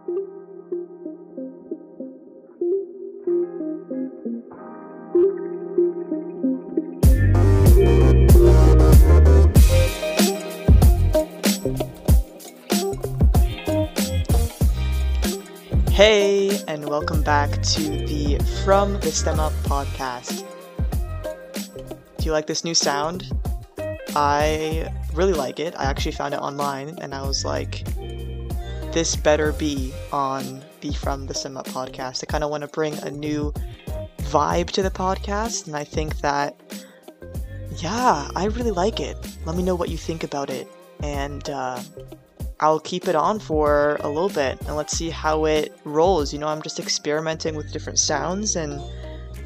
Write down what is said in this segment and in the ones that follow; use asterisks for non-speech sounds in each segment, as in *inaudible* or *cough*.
Hey, and welcome back to the From the STEM Up podcast. Do you like this new sound? I really like it. I actually found it online and I was like, this better be on the From the STEM Up podcast. I kind of want to bring a new vibe to the podcast, and I think that, yeah, I really like it. Let me know what you think about it. And, uh, I'll keep it on for a little bit and let's see how it rolls. You know, I'm just experimenting with different sounds and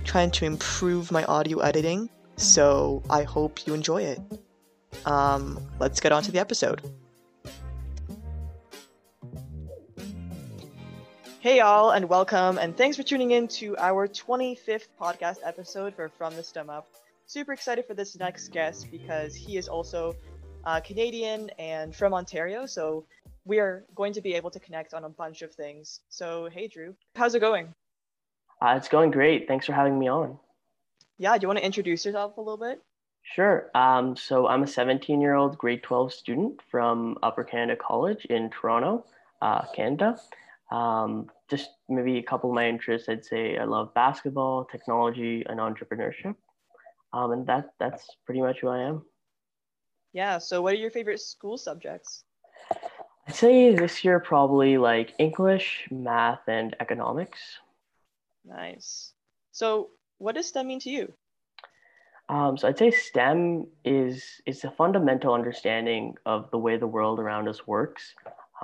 trying to improve my audio editing. So I hope you enjoy it. Um, let's get on to the episode. Hey, y'all, and welcome, and thanks for tuning in to our 25th podcast episode for From the STEM Up. Super excited for this next guest because he is also uh, Canadian and from Ontario. So we are going to be able to connect on a bunch of things. So, hey, Drew, how's it going? Uh, it's going great. Thanks for having me on. Yeah, do you want to introduce yourself a little bit? Sure. Um, so, I'm a 17 year old grade 12 student from Upper Canada College in Toronto, uh, Canada. Um, just maybe a couple of my interests, I'd say I love basketball, technology, and entrepreneurship. Um, and that, that's pretty much who I am. Yeah. So, what are your favorite school subjects? I'd say this year probably like English, math, and economics. Nice. So, what does STEM mean to you? Um, so I'd say STEM is is a fundamental understanding of the way the world around us works.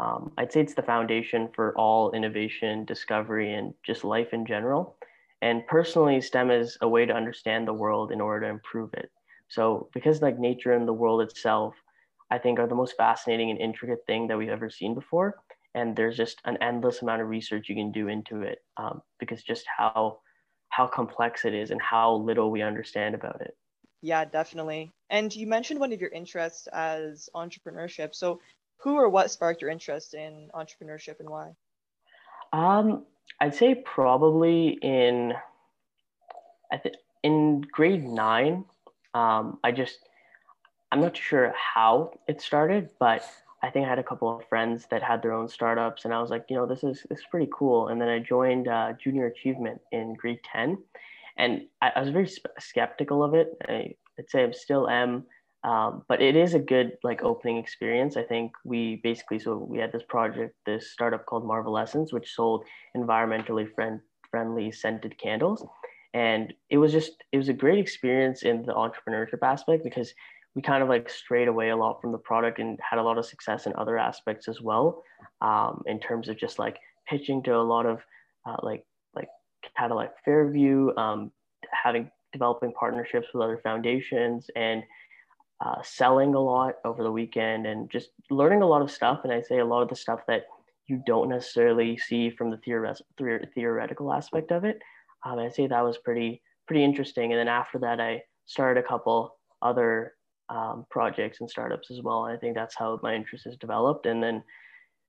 Um, I'd say it's the foundation for all innovation, discovery, and just life in general. And personally, STEM is a way to understand the world in order to improve it. So because like nature and the world itself, I think are the most fascinating and intricate thing that we've ever seen before. And there's just an endless amount of research you can do into it um, because just how how complex it is and how little we understand about it. Yeah, definitely. And you mentioned one of your interests as entrepreneurship. So who or what sparked your interest in entrepreneurship and why? Um, I'd say probably in I think in grade nine, um, I just, I'm not sure how it started, but I think I had a couple of friends that had their own startups, and I was like, you know, this is this is pretty cool. And then I joined uh, Junior Achievement in grade ten, and I, I was very sp- skeptical of it. I, would say I still am, um, but it is a good like opening experience. I think we basically so we had this project, this startup called Marvel Essence, which sold environmentally friend friendly scented candles and it was just it was a great experience in the entrepreneurship aspect because we kind of like strayed away a lot from the product and had a lot of success in other aspects as well um, in terms of just like pitching to a lot of uh, like like Cadillac Fairview, um, having developing partnerships with other foundations and uh, selling a lot over the weekend and just learning a lot of stuff. And I say a lot of the stuff that you don't necessarily see from the theoret- theoretical aspect of it um, I'd say that was pretty pretty interesting. And then after that, I started a couple other um, projects and startups as well. And I think that's how my interest has developed. And then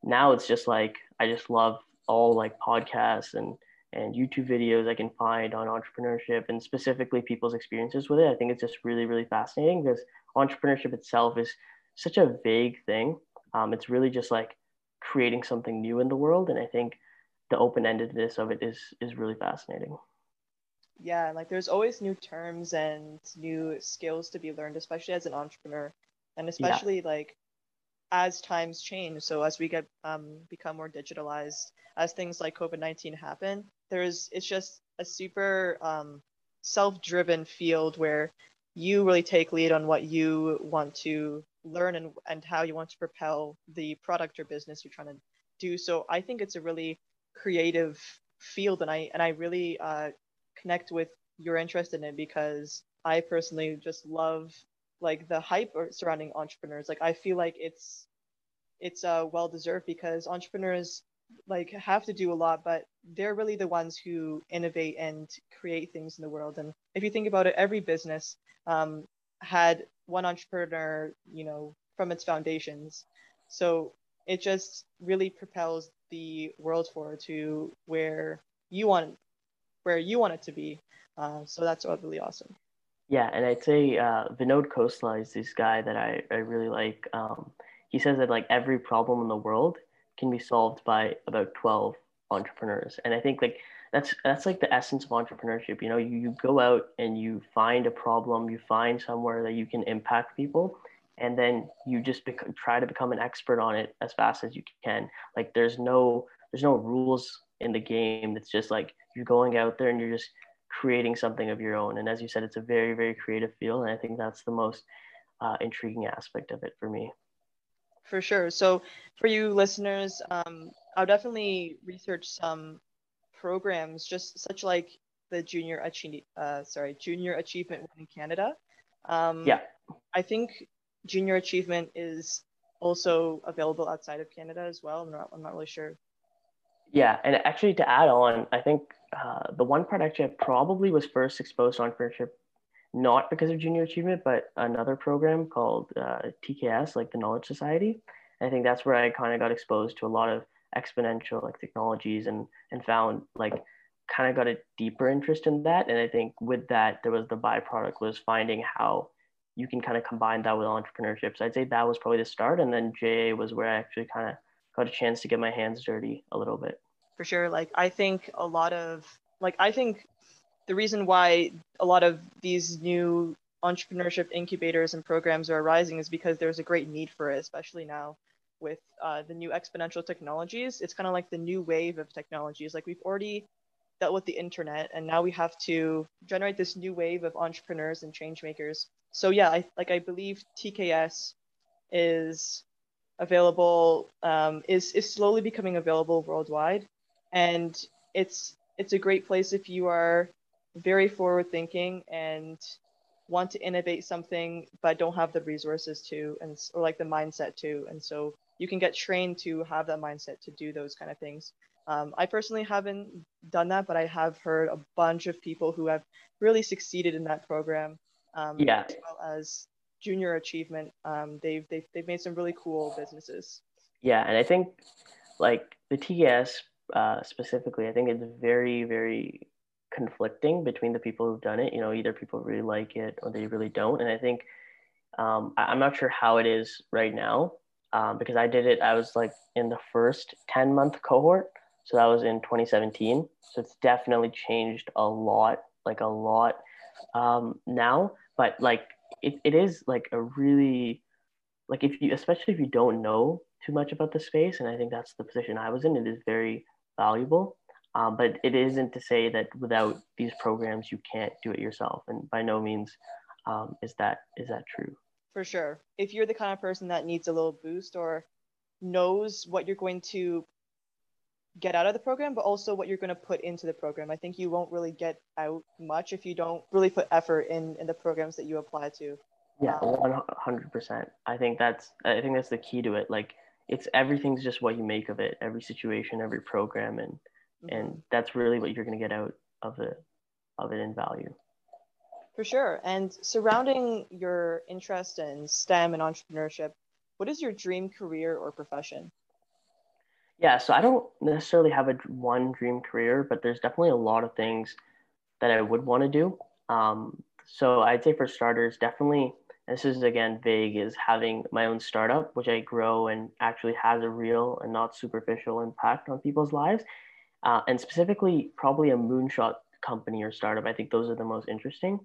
now it's just like I just love all like podcasts and and YouTube videos I can find on entrepreneurship and specifically people's experiences with it. I think it's just really really fascinating because entrepreneurship itself is such a vague thing. Um, it's really just like creating something new in the world, and I think the open-endedness of it is is really fascinating yeah like there's always new terms and new skills to be learned especially as an entrepreneur and especially yeah. like as times change so as we get um, become more digitalized as things like covid-19 happen there's it's just a super um, self-driven field where you really take lead on what you want to learn and, and how you want to propel the product or business you're trying to do. So i think it's a really creative field and i and i really uh, connect with your interest in it because i personally just love like the hype surrounding entrepreneurs. Like i feel like it's it's uh, well deserved because entrepreneurs like have to do a lot but they're really the ones who innovate and create things in the world. And if you think about it every business um, had one entrepreneur you know from its foundations so it just really propels the world forward to where you want where you want it to be. Uh, so that's really awesome. Yeah, and I'd say uh, Vinod Khosla is this guy that I, I really like. Um, he says that like every problem in the world can be solved by about 12 entrepreneurs. And I think like that's that's like the essence of entrepreneurship. You know, you, you go out and you find a problem, you find somewhere that you can impact people, and then you just bec- try to become an expert on it as fast as you can. Like there's no there's no rules in the game. It's just like you're going out there and you're just creating something of your own. And as you said, it's a very very creative field, and I think that's the most uh, intriguing aspect of it for me. For sure. So for you listeners, um, I'll definitely research some programs, just such like the junior achievement, uh, sorry, junior achievement in Canada. Um, yeah. I think junior achievement is also available outside of Canada as well. I'm not, I'm not really sure. Yeah, and actually to add on, I think uh, the one part actually I probably was first exposed to entrepreneurship not because of junior achievement, but another program called uh, TKS, like the Knowledge Society. And I think that's where I kind of got exposed to a lot of exponential like technologies and and found like kind of got a deeper interest in that. And I think with that, there was the byproduct was finding how you can kind of combine that with entrepreneurship. So I'd say that was probably the start. And then JA was where I actually kind of got a chance to get my hands dirty a little bit. For sure. Like I think a lot of like I think the reason why a lot of these new entrepreneurship incubators and programs are arising is because there's a great need for it, especially now with uh, the new exponential technologies. It's kind of like the new wave of technologies. Like we've already dealt with the internet, and now we have to generate this new wave of entrepreneurs and change makers. So yeah, I, like I believe TKS is available, um, is is slowly becoming available worldwide, and it's it's a great place if you are very forward thinking and want to innovate something but don't have the resources to and or like the mindset to and so you can get trained to have that mindset to do those kind of things um, i personally haven't done that but i have heard a bunch of people who have really succeeded in that program um, yeah as well as junior achievement um, they've, they've they've made some really cool businesses yeah and i think like the tks uh, specifically i think it's very very conflicting between the people who've done it. You know, either people really like it or they really don't. And I think um, I, am not sure how it is right now um, because I did it. I was like in the first 10 month cohort, so that was in 2017. So it's definitely changed a lot, like a lot um, now. But like it, it is like a really like if you especially if you don't know too much about the space, and I think that's the position I was in. It is very valuable um, but it isn't to say that without these programs you can't do it yourself, and by no means um, is that is that true. For sure, if you're the kind of person that needs a little boost or knows what you're going to get out of the program, but also what you're going to put into the program. I think you won't really get out much if you don't really put effort in in the programs that you apply to. Yeah, um, one hundred percent. I think that's I think that's the key to it. Like it's everything's just what you make of it. Every situation, every program, and mm-hmm. and that's really what you're going to get out of it of it in value for sure. And surrounding your interest in stem and entrepreneurship what is your dream career or profession? Yeah so i don't necessarily have a one dream career but there's definitely a lot of things that i would want to do. Um, so i'd say for starters definitely this is again vague is having my own startup which i grow and actually has a real and not superficial impact on people's lives. Uh, and specifically probably a moonshot company or startup. I think those are the most interesting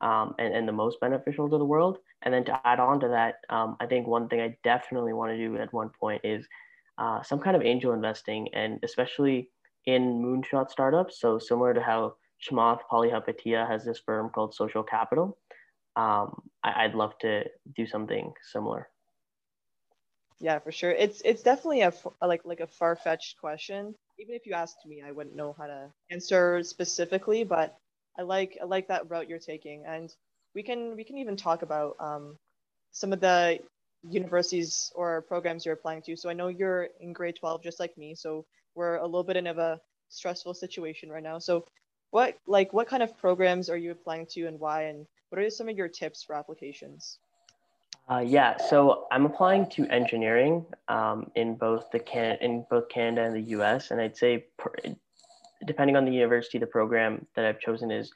um, and, and the most beneficial to the world. And then to add on to that, um, I think one thing I definitely want to do at one point is uh, some kind of angel investing, and especially in moonshot startups. So similar to how Chamath Palihapitiya has this firm called Social Capital. Um, I, I'd love to do something similar. Yeah, for sure. It's it's definitely a like like a far fetched question even if you asked me, I wouldn't know how to answer specifically, but I like I like that route you're taking, and we can we can even talk about um, some of the universities or programs you're applying to. So I know you're in grade 12, just like me, so we're a little bit in of a stressful situation right now. So what like what kind of programs are you applying to, and why, and what are some of your tips for applications? Uh, yeah, so I'm applying to engineering um, in both the can in both Canada and the U.S. And I'd say, depending on the university, the program that I've chosen is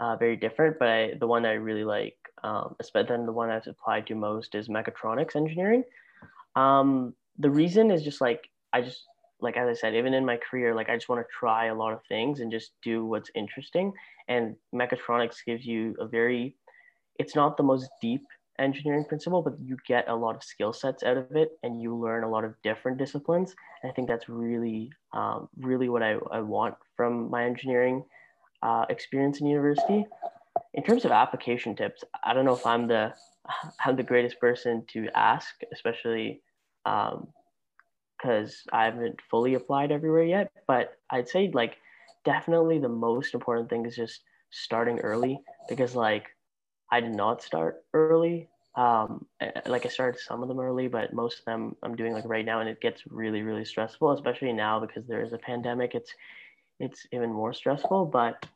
uh, very different. But I, the one that I really like, um, then the one I've applied to most is mechatronics engineering. Um, the reason is just like I just like as I said, even in my career, like I just want to try a lot of things and just do what's interesting. And mechatronics gives you a very, it's not the most deep engineering principle, but you get a lot of skill sets out of it and you learn a lot of different disciplines. And I think that's really, um, really what I, I want from my engineering uh, experience in university. In terms of application tips, I don't know if I'm the *laughs* I'm the greatest person to ask, especially because um, I haven't fully applied everywhere yet. But I'd say like definitely the most important thing is just starting early because like I did not start early. Um, like I started some of them early, but most of them I'm doing like right now, and it gets really, really stressful, especially now because there is a pandemic. It's it's even more stressful, but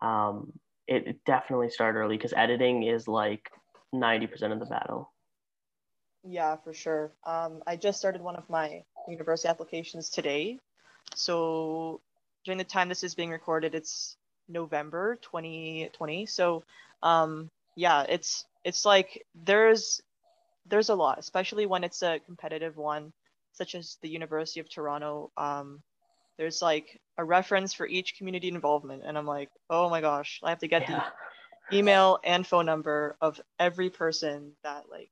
um, it, it definitely started early because editing is like 90% of the battle. Yeah, for sure. Um, I just started one of my university applications today. So during the time this is being recorded, it's November 2020. So um, yeah, it's it's like there's there's a lot, especially when it's a competitive one, such as the University of Toronto. Um, there's like a reference for each community involvement, and I'm like, oh my gosh, I have to get yeah. the email and phone number of every person that like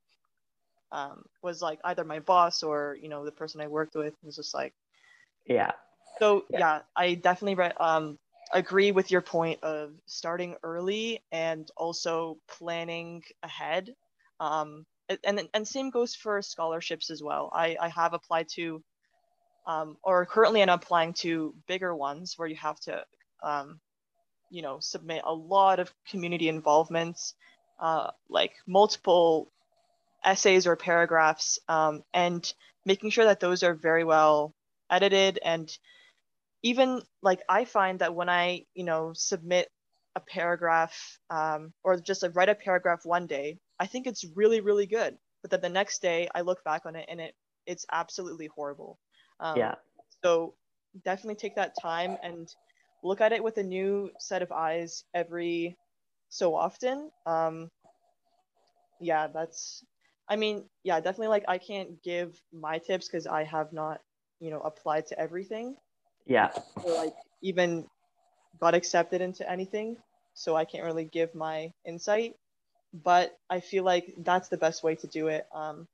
um, was like either my boss or you know the person I worked with. It was just like, yeah. So yeah, yeah I definitely re- um, agree with your point of starting early and also planning ahead. Um, and and same goes for scholarships as well. I I have applied to, um, or currently I'm applying to bigger ones where you have to, um, you know, submit a lot of community involvements, uh, like multiple essays or paragraphs, um, and making sure that those are very well edited and even like I find that when I, you know, submit a paragraph um, or just like write a paragraph one day, I think it's really, really good. But then the next day I look back on it and it it's absolutely horrible. Um, yeah. So definitely take that time and look at it with a new set of eyes every so often. Um, yeah, that's. I mean, yeah, definitely. Like I can't give my tips because I have not, you know, applied to everything yeah. Or like even got accepted into anything so i can't really give my insight but i feel like that's the best way to do it. Um,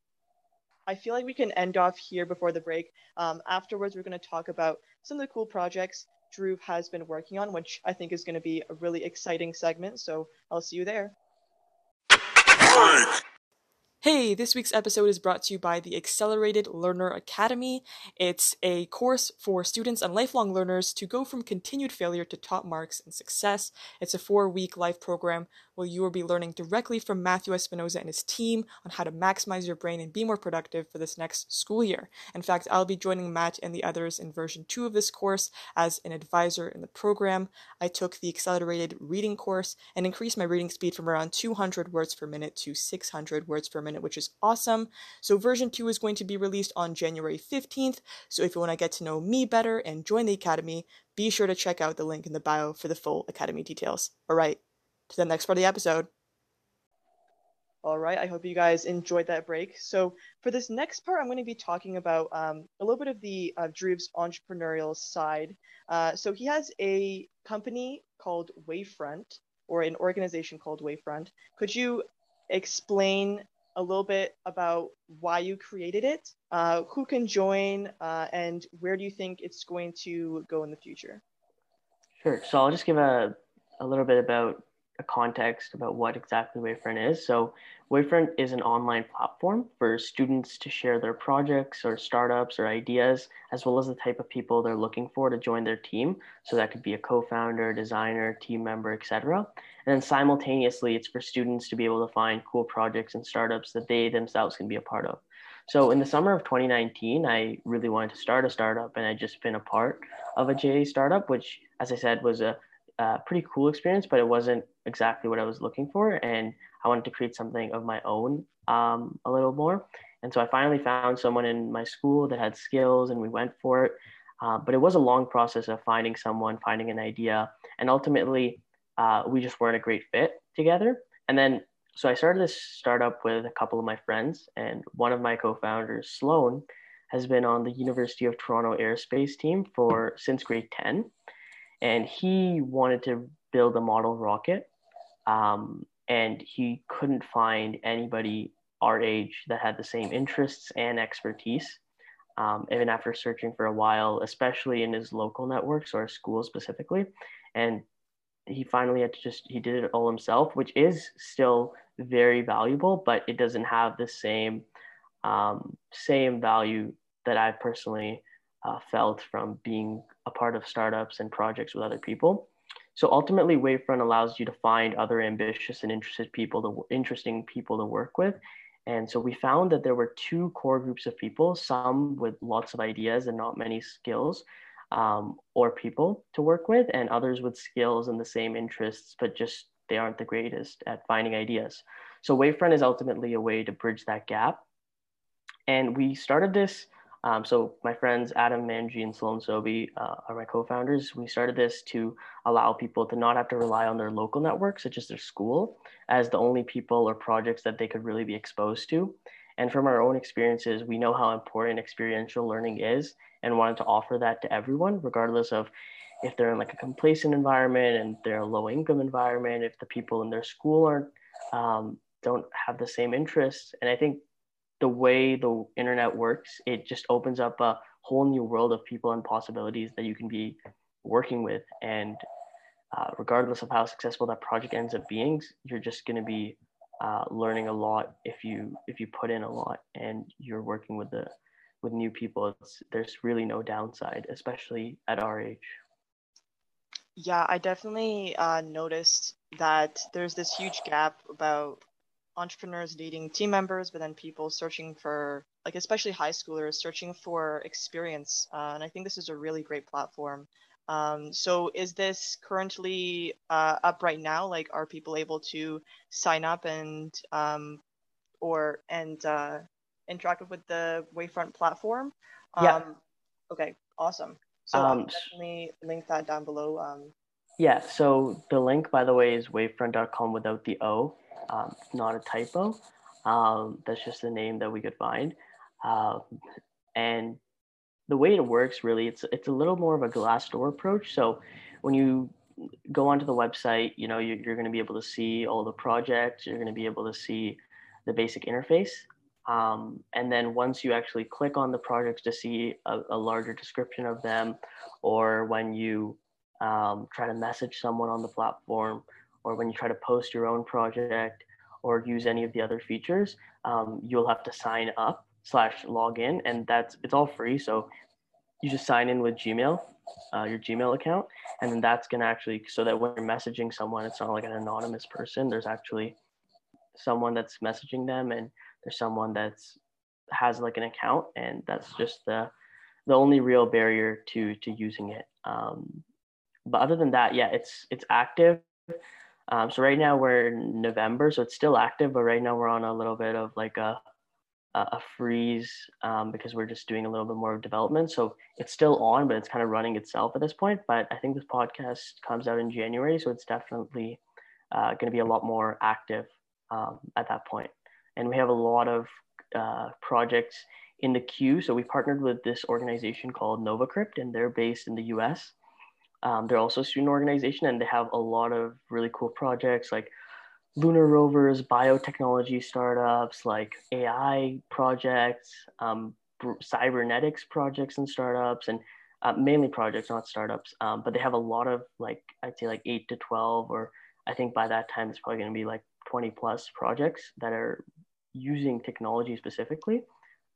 i feel like we can end off here before the break. Um, afterwards we're going to talk about some of the cool projects drew has been working on which i think is going to be a really exciting segment so i'll see you there Hey, this week's episode is brought to you by the Accelerated Learner Academy. It's a course for students and lifelong learners to go from continued failure to top marks and success. It's a four week life program where you will be learning directly from Matthew Espinoza and his team on how to maximize your brain and be more productive for this next school year. In fact, I'll be joining Matt and the others in version two of this course as an advisor in the program. I took the accelerated reading course and increased my reading speed from around 200 words per minute to 600 words per minute minute, which is awesome. So version 2 is going to be released on January 15th. So if you want to get to know me better and join the Academy, be sure to check out the link in the bio for the full Academy details. All right, to the next part of the episode. All right, I hope you guys enjoyed that break. So for this next part, I'm going to be talking about um, a little bit of the uh, Drew's entrepreneurial side. Uh, so he has a company called Wavefront, or an organization called Wavefront. Could you explain a little bit about why you created it, uh, who can join, uh, and where do you think it's going to go in the future? Sure. So I'll just give a, a little bit about a context about what exactly Wavefront is. So Wavefront is an online platform for students to share their projects or startups or ideas, as well as the type of people they're looking for to join their team. So that could be a co-founder, designer, team member, etc. And then simultaneously, it's for students to be able to find cool projects and startups that they themselves can be a part of. So in the summer of 2019, I really wanted to start a startup, and I'd just been a part of a JA startup, which, as I said, was a uh, pretty cool experience, but it wasn't exactly what I was looking for. And I wanted to create something of my own um, a little more. And so I finally found someone in my school that had skills and we went for it. Uh, but it was a long process of finding someone, finding an idea. And ultimately, uh, we just weren't a great fit together. And then, so I started this startup with a couple of my friends, and one of my co founders, Sloan, has been on the University of Toronto aerospace team for since grade 10. And he wanted to build a model rocket. Um, and he couldn't find anybody our age that had the same interests and expertise. Um, even after searching for a while, especially in his local networks or school specifically. And he finally had to just, he did it all himself, which is still very valuable, but it doesn't have the same, um, same value that I've personally uh, felt from being a part of startups and projects with other people. So ultimately, Wavefront allows you to find other ambitious and interested people, to, interesting people to work with. And so we found that there were two core groups of people, some with lots of ideas and not many skills um, or people to work with, and others with skills and the same interests, but just they aren't the greatest at finding ideas. So Wavefront is ultimately a way to bridge that gap. And we started this um, so my friends Adam Manji and Sloan Sobey uh, are my co-founders. We started this to allow people to not have to rely on their local network, such as their school, as the only people or projects that they could really be exposed to. And from our own experiences, we know how important experiential learning is and wanted to offer that to everyone, regardless of if they're in like a complacent environment and they're a low income environment, if the people in their school aren't um, don't have the same interests. And I think the way the internet works, it just opens up a whole new world of people and possibilities that you can be working with. And uh, regardless of how successful that project ends up being, you're just going to be uh, learning a lot if you if you put in a lot and you're working with the with new people. There's really no downside, especially at our age. Yeah, I definitely uh, noticed that there's this huge gap about entrepreneurs needing team members, but then people searching for, like, especially high schoolers searching for experience. Uh, and I think this is a really great platform. Um, so is this currently uh, up right now? Like, are people able to sign up and um, or and uh, interact with the Wavefront platform? Um, yeah. Okay. Awesome. So um, I'll definitely link that down below. Um, yeah. So the link, by the way, is wavefront.com without the O um, not a typo. Um, that's just the name that we could find. Uh, and the way it works really, it's, it's a little more of a glass door approach. So when you go onto the website, you know, you're, you're going to be able to see all the projects, you're going to be able to see the basic interface. Um, and then once you actually click on the projects to see a, a larger description of them, or when you um, try to message someone on the platform, or when you try to post your own project or use any of the other features, um, you'll have to sign up slash log in and that's it's all free. So you just sign in with Gmail, uh, your Gmail account, and then that's gonna actually so that when you're messaging someone, it's not like an anonymous person. There's actually someone that's messaging them, and there's someone that's has like an account, and that's just the the only real barrier to to using it. Um, but other than that, yeah, it's it's active. Um, so right now we're in November, so it's still active, but right now we're on a little bit of like a a freeze um, because we're just doing a little bit more of development. So it's still on, but it's kind of running itself at this point. But I think this podcast comes out in January, so it's definitely uh, going to be a lot more active um, at that point. And we have a lot of uh, projects in the queue. So we partnered with this organization called NovaCrypt, and they're based in the U.S. Um, they're also a student organization and they have a lot of really cool projects like lunar rovers, biotechnology startups, like AI projects, um, cybernetics projects and startups, and uh, mainly projects, not startups. Um, but they have a lot of like, I'd say like eight to 12, or I think by that time it's probably going to be like 20 plus projects that are using technology specifically.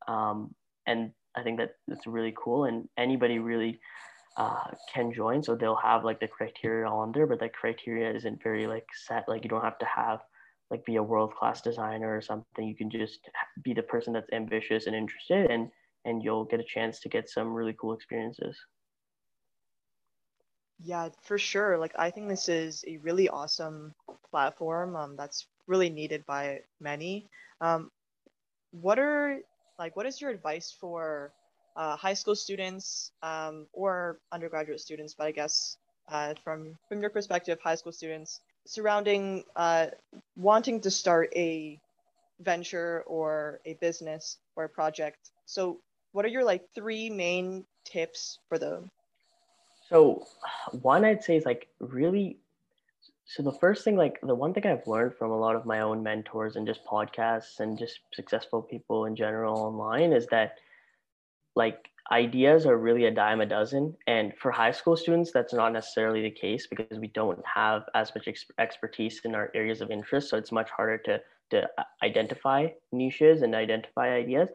Um, and I think that it's really cool. And anybody really uh, can join. So they'll have like the criteria on there, but that criteria isn't very like set. Like you don't have to have like be a world class designer or something. You can just be the person that's ambitious and interested, and and you'll get a chance to get some really cool experiences. Yeah, for sure. Like I think this is a really awesome platform um, that's really needed by many. Um, what are like what is your advice for uh, high school students um, or undergraduate students, but I guess uh, from from your perspective, high school students surrounding uh, wanting to start a venture or a business or a project. So, what are your like three main tips for them? So, one I'd say is like really. So the first thing, like the one thing I've learned from a lot of my own mentors and just podcasts and just successful people in general online is that like ideas are really a dime a dozen. And for high school students that's not necessarily the case because we don't have as much ex- expertise in our areas of interest. So it's much harder to to uh, identify niches and identify ideas.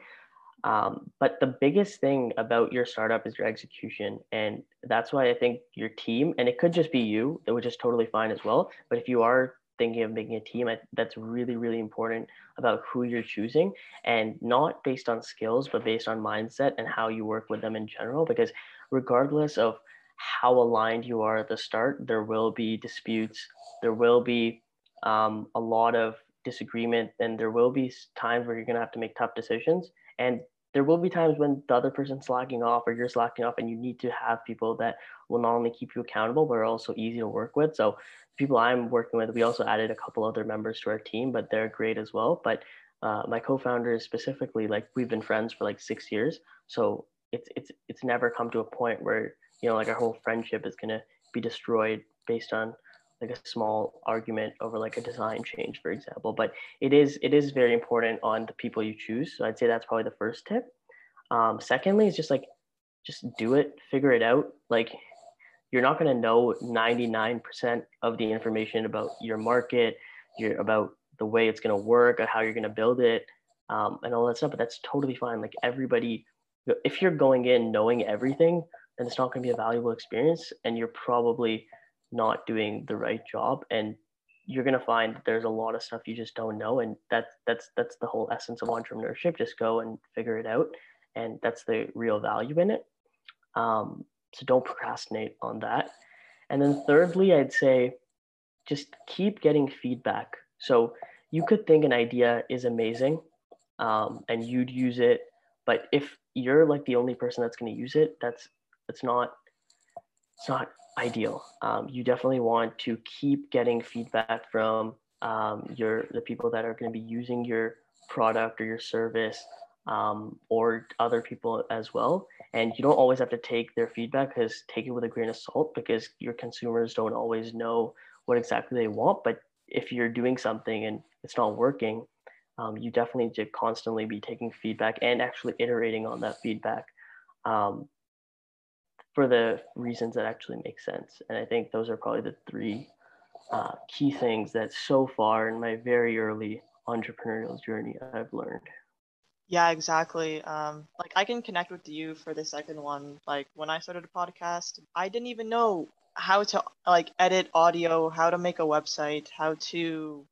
Um, but the biggest thing about your startup is your execution. And that's why i think your team and it could just be you which is totally fine as well. But if you are thinking of making a team that's really really important about who you're choosing and not based on skills but based on mindset and how you work with them in general because regardless of how aligned you are at the start there will be disputes there will be um, a lot of disagreement and there will be times where you're going to have to make tough decisions and there will be times when the other person's slacking off or you're slacking off and you need to have people that will not only keep you accountable but are also easy to work with so people i'm working with we also added a couple other members to our team but they're great as well. But uh, my co-founders specifically like we've been friends for like six years. So it's it's it's never come to a point where you know like our whole friendship is to be destroyed based on like a small argument over like a design change for example. But it is it is very important on the people you choose. So i'd say that's probably the first tip. Um, secondly is just like just do it figure it out. Like you're not going to know 99% of the information about your market your about the way it's going to work or how you're going to build it um, and all that stuff but that's totally fine. Like everybody if you're going in knowing everything then it's not going to be a valuable experience and you're probably not doing the right job and you're going to find that there's a lot of stuff you just don't know and that's that's that's the whole essence of entrepreneurship just go and figure it out and that's the real value in it. Um, so don't procrastinate on that and then thirdly i'd say just keep getting feedback so you could think an idea is amazing um, and you'd use it but if you're like the only person that's going to use it that's that's not it's not ideal. Um, you definitely want to keep getting feedback from um, your the people that are going to be using your product or your service um, or other people as well. And you don't always have to take their feedback because take it with a grain of salt because your consumers don't always know what exactly they want. But if you're doing something and it's not working, um, you definitely need to constantly be taking feedback and actually iterating on that feedback. Um, for the reasons that actually make sense. And I think those are probably the three uh, key things that so far in my very early entrepreneurial journey I've learned. Yeah, exactly. Um, like I can connect with you for the second one. Like when I started a podcast, I didn't even know how to like edit audio, how to make a website, how to,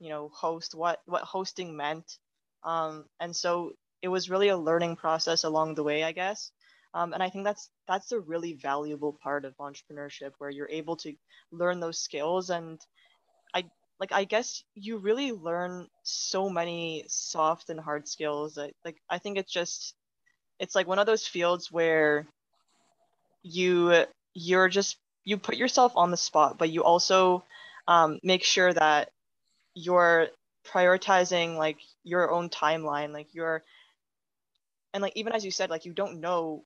you know, host what what hosting meant. Um, and so it was really a learning process along the way, I guess. Um, and I think that's that's a really valuable part of entrepreneurship where you're able to learn those skills and like I guess you really learn so many soft and hard skills that like I think it's just it's like one of those fields where you you're just you put yourself on the spot but you also um, make sure that you're prioritizing like your own timeline like you're and like even as you said like you don't know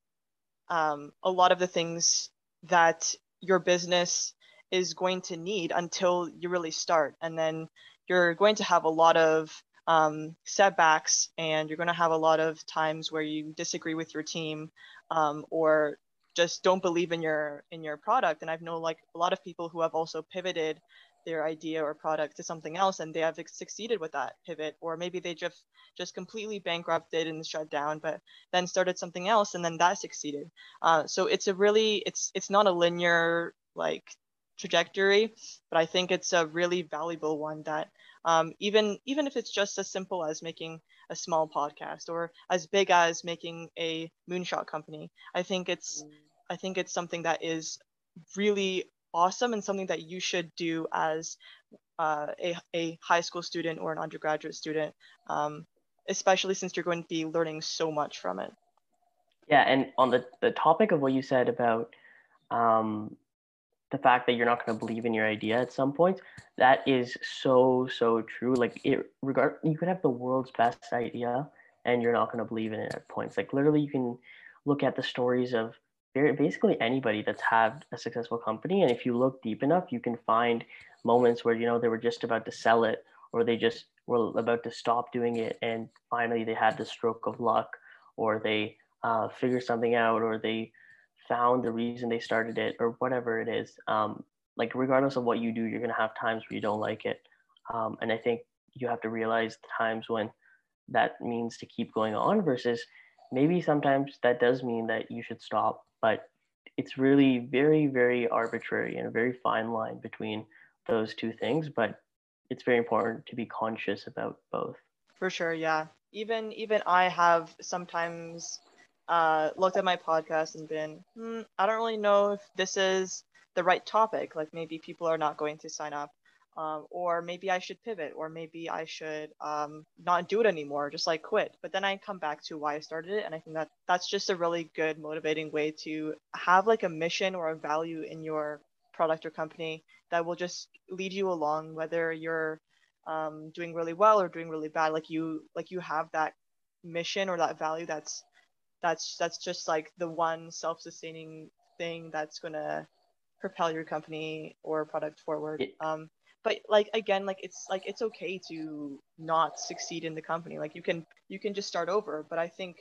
um, a lot of the things that your business is going to need until you really start. And then you're going to have a lot of um, setbacks and you're going to have a lot of times where you disagree with your team um, or just don't believe in your in your product. And i've known like a lot of people who have also pivoted their idea or product to something else and they have succeeded with that pivot. Or maybe they just just completely bankrupted and shut down but then started something else and then that succeeded. Uh, so it's a really it's it's not a linear like trajectory but i think it's a really valuable one that um, even even if it's just as simple as making a small podcast or as big as making a moonshot company i think it's i think it's something that is really awesome and something that you should do as uh, a, a high school student or an undergraduate student, um, especially since you're going to be learning so much from it. Yeah, and on the, the topic of what you said about um, the fact that you're not going to believe in your idea at some point, that is so so true. Like it regard you could have the world's best idea and you're not going to believe in it at points. Like literally, you can look at the stories of basically anybody that's had a successful company, and if you look deep enough, you can find moments where you know they were just about to sell it or they just were about to stop doing it and finally they had the stroke of luck or they uh, figured something out or they found the reason they started it or whatever it is um, like regardless of what you do you're going to have times where you don't like it. Um, and i think you have to realize times when that means to keep going on versus maybe sometimes that does mean that you should stop but it's really very very arbitrary and a very fine line between those two things but it's very important to be conscious about both. For sure yeah. Even even i have sometimes uh, looked at my podcast and been hmm, i don't really know if this is the right topic. Like maybe people are not going to sign up um, or maybe i should pivot or maybe i should um, not do it anymore just like quit. But then i come back to why i started it and i think that that's just a really good motivating way to have like a mission or a value in your product or company that will just lead you along whether you're um, doing really well or doing really bad. Like you like you have that mission or that value that's that's that's just like the one self-sustaining thing that's to propel your company or product forward. Um, but like again like it's like it's okay to not succeed in the company. Like you can you can just start over but i think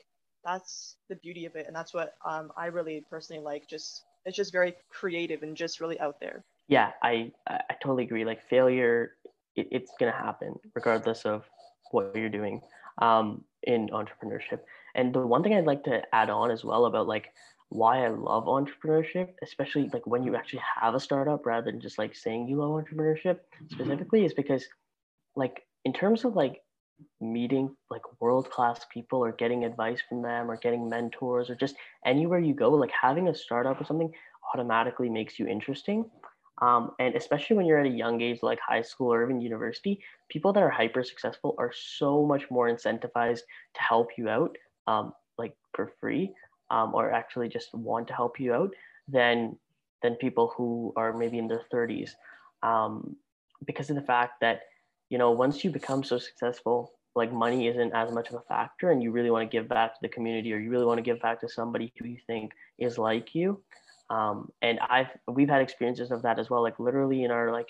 that's the beauty of it and that's what um, i really personally like. Just it's just very creative and just really out there. Yeah, I I totally agree. Like failure, it, it's gonna happen regardless of what you're doing um, in entrepreneurship. And the one thing I'd like to add on as well about like why I love entrepreneurship, especially like when you actually have a startup rather than just like saying you love entrepreneurship specifically, is because like in terms of like meeting like world class people or getting advice from them or getting mentors or just anywhere you go like having a startup or something automatically makes you interesting um, and especially when you're at a young age like high school or even university people that are hyper successful are so much more incentivized to help you out um, like for free um, or actually just want to help you out than than people who are maybe in their 30s um, because of the fact that you know, once you become so successful, like money isn't as much of a factor and you really want to give back to the community or you really want to give back to somebody who you think is like you. Um, and I've, we've had experiences of that as well, like literally in our like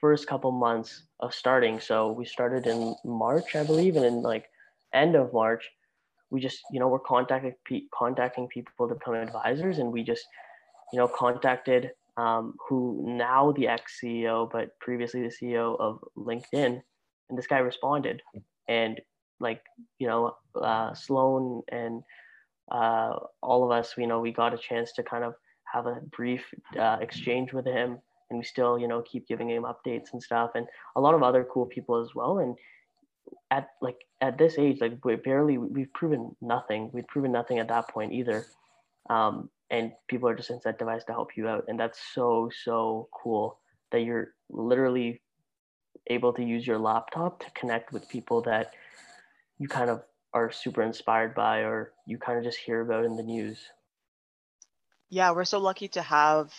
first couple months of starting. So we started in March, I believe, and in like end of March, we just, you know, we're contacting, contacting people to become advisors and we just, you know, contacted um, who now the ex CEO, but previously the CEO of LinkedIn. And this guy responded. And like, you know, uh, Sloan and uh, all of us, you know, we got a chance to kind of have a brief uh, exchange with him. And we still, you know, keep giving him updates and stuff. And a lot of other cool people as well. And at like at this age, like we barely, we've proven nothing. We've proven nothing at that point either. Um, and people are just incentivized to help you out and that's so so cool that you're literally able to use your laptop to connect with people that you kind of are super inspired by or you kind of just hear about in the news yeah we're so lucky to have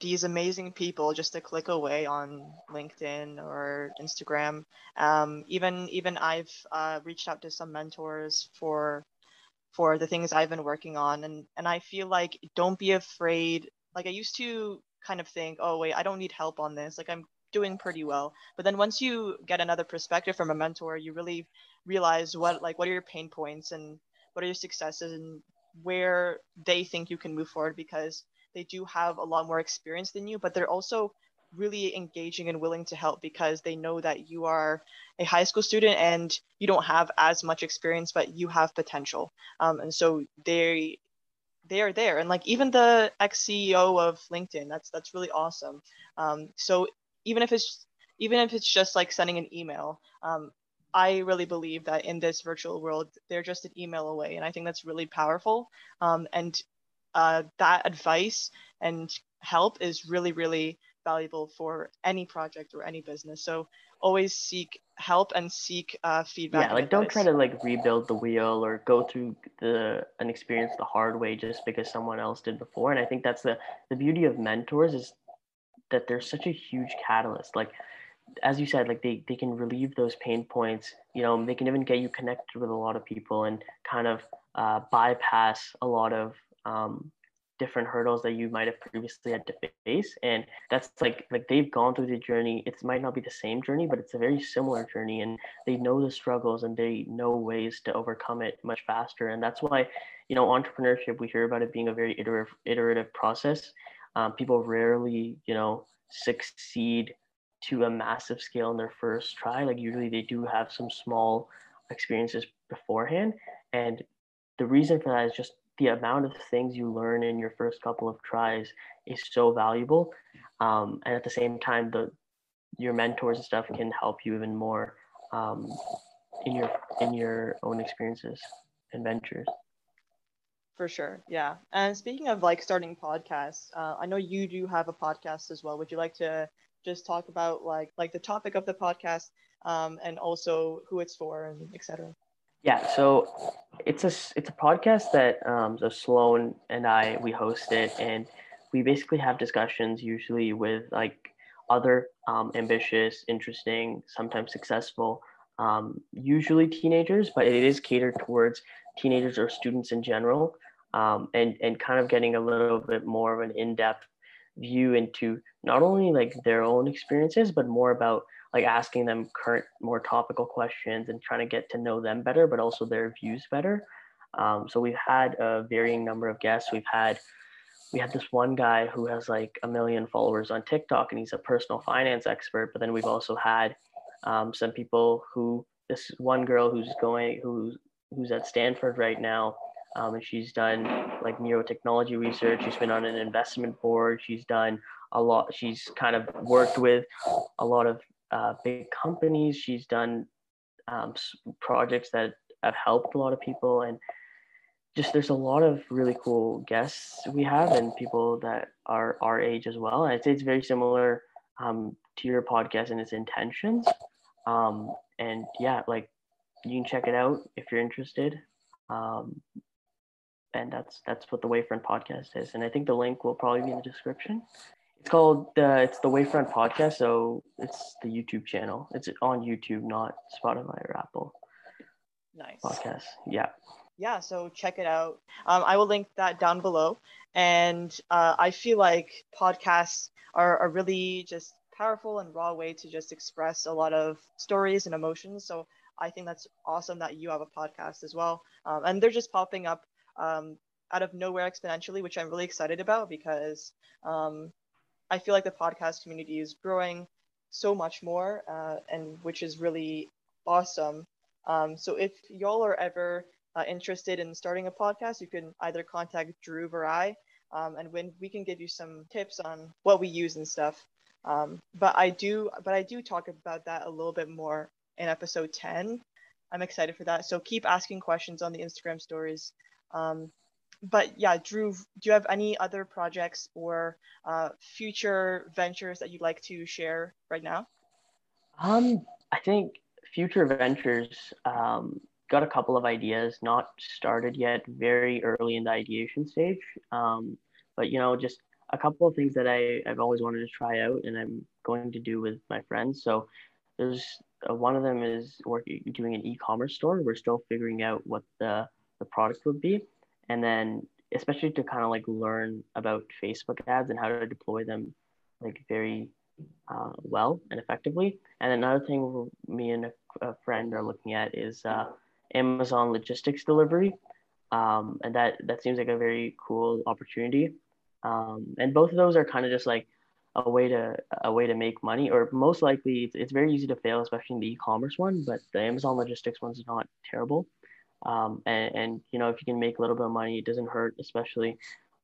these amazing people just a click away on linkedin or instagram um, even even i've uh, reached out to some mentors for for the things I've been working on. And, and I feel like don't be afraid. Like I used to kind of think, oh, wait, I don't need help on this. Like I'm doing pretty well. But then once you get another perspective from a mentor, you really realize what, like, what are your pain points and what are your successes and where they think you can move forward because they do have a lot more experience than you, but they're also really engaging and willing to help because they know that you are a high school student and you don't have as much experience but you have potential. Um, and so they they are there. And like even the ex ceo of linkedin that's that's really awesome. Um, so even if it's even if it's just like sending an email um, i really believe that in this virtual world they're just an email away and i think that's really powerful um, and uh, that advice and help is really really valuable for any project or any business. So always seek help and seek uh, feedback. Yeah, like don't try to like rebuild the wheel or go through the an experience the hard way just because someone else did before. And I think that's the the beauty of mentors is that they're such a huge catalyst. Like as you said, like they they can relieve those pain points. You know, they can even get you connected with a lot of people and kind of uh, bypass a lot of um, different hurdles that you might have previously had to face. And that's like like they've gone through the journey. It might not be the same journey but it's a very similar journey and they know the struggles and they know ways to overcome it much faster. And that's why you know entrepreneurship we hear about it being a very iterative iterative process. Um, people rarely you know succeed to a massive scale in their first try like usually they do have some small experiences beforehand. And the reason for that is just the amount of things you learn in your first couple of tries is so valuable. Um, and at the same time the your mentors and stuff can help you even more um, in your in your own experiences and ventures. For sure. Yeah. And speaking of like starting podcasts uh, i know you do have a podcast as well. Would you like to just talk about like like the topic of the podcast um, and also who it's for and etc yeah, so it's a it's a podcast that um, so Sloan and I we host it, and we basically have discussions usually with like other um, ambitious, interesting, sometimes successful, um, usually teenagers, but it is catered towards teenagers or students in general, um, and and kind of getting a little bit more of an in depth view into not only like their own experiences, but more about like asking them current, more topical questions and trying to get to know them better, but also their views better. Um, so we've had a varying number of guests. We've had we had this one guy who has like a million followers on TikTok and he's a personal finance expert. But then we've also had um, some people who this one girl who's going who's who's at Stanford right now. Um, and she's done like neurotechnology research. She's been on an investment board. She's done a lot. She's kind of worked with a lot of uh, big companies. She's done um, projects that have helped a lot of people, and just there's a lot of really cool guests we have and people that are our age as well. I'd say it's very similar um, to your podcast and its intentions. Um, and yeah, like you can check it out if you're interested. Um, and that's that's what the Wavefront podcast is. And I think the link will probably be in the description. It's called uh, it's the Wavefront Podcast, so it's the YouTube channel. It's on YouTube, not Spotify or Apple. Nice podcast. Yeah. Yeah, so check it out. Um, I will link that down below. And uh, I feel like podcasts are a really just powerful and raw way to just express a lot of stories and emotions. So I think that's awesome that you have a podcast as well. Um, and they're just popping up um, out of nowhere exponentially, which I'm really excited about because um, I feel like the podcast community is growing so much more, uh, and which is really awesome. Um, so if y'all are ever uh, interested in starting a podcast, you can either contact Drew or I, um, and when we can give you some tips on what we use and stuff. Um, but I do, but I do talk about that a little bit more in episode 10. I'm excited for that. So keep asking questions on the Instagram stories. Um, but yeah, Drew, do you have any other projects or uh, future ventures that you'd like to share right now? Um, I think future ventures. Um, got a couple of ideas, not started yet, very early in the ideation stage. Um, but you know, just a couple of things that I, I've always wanted to try out, and I'm going to do with my friends. So there's uh, one of them is working doing an e-commerce store. We're still figuring out what the the product would be and then especially to kind of like learn about Facebook ads and how to deploy them like very uh, well and effectively. And another thing me and a, a friend are looking at is uh, Amazon logistics delivery, um, and that that seems like a very cool opportunity. Um, and both of those are kind of just like a way to a way to make money, or most likely it's, it's very easy to fail, especially in the e-commerce one. But the Amazon logistics one's not terrible. Um, and, and, you know, if you can make a little bit of money, it doesn't hurt, especially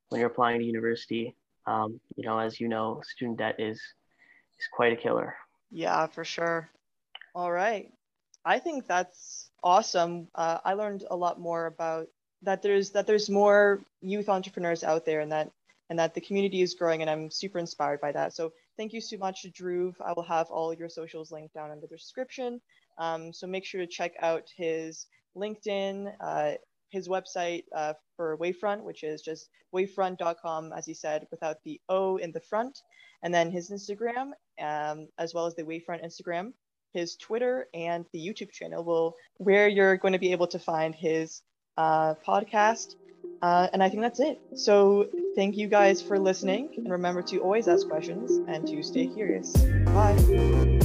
when you're applying to university. Um, you know, as you know, student debt is is quite a killer. Yeah, for sure. All right, I think that's awesome. Uh, I learned a lot more about that. There's that there's more youth entrepreneurs out there, and that and that the community is growing, and I'm super inspired by that. So thank you so much, Drew. I will have all your socials linked down in the description. Um, so make sure to check out his LinkedIn, uh, his website uh, for Wavefront, which is just wavefront.com, as he said, without the O in the front, and then his Instagram, um, as well as the Wavefront Instagram, his Twitter, and the YouTube channel, will where you're going to be able to find his uh, podcast. Uh, and I think that's it. So thank you guys for listening, and remember to always ask questions and to stay curious. Bye.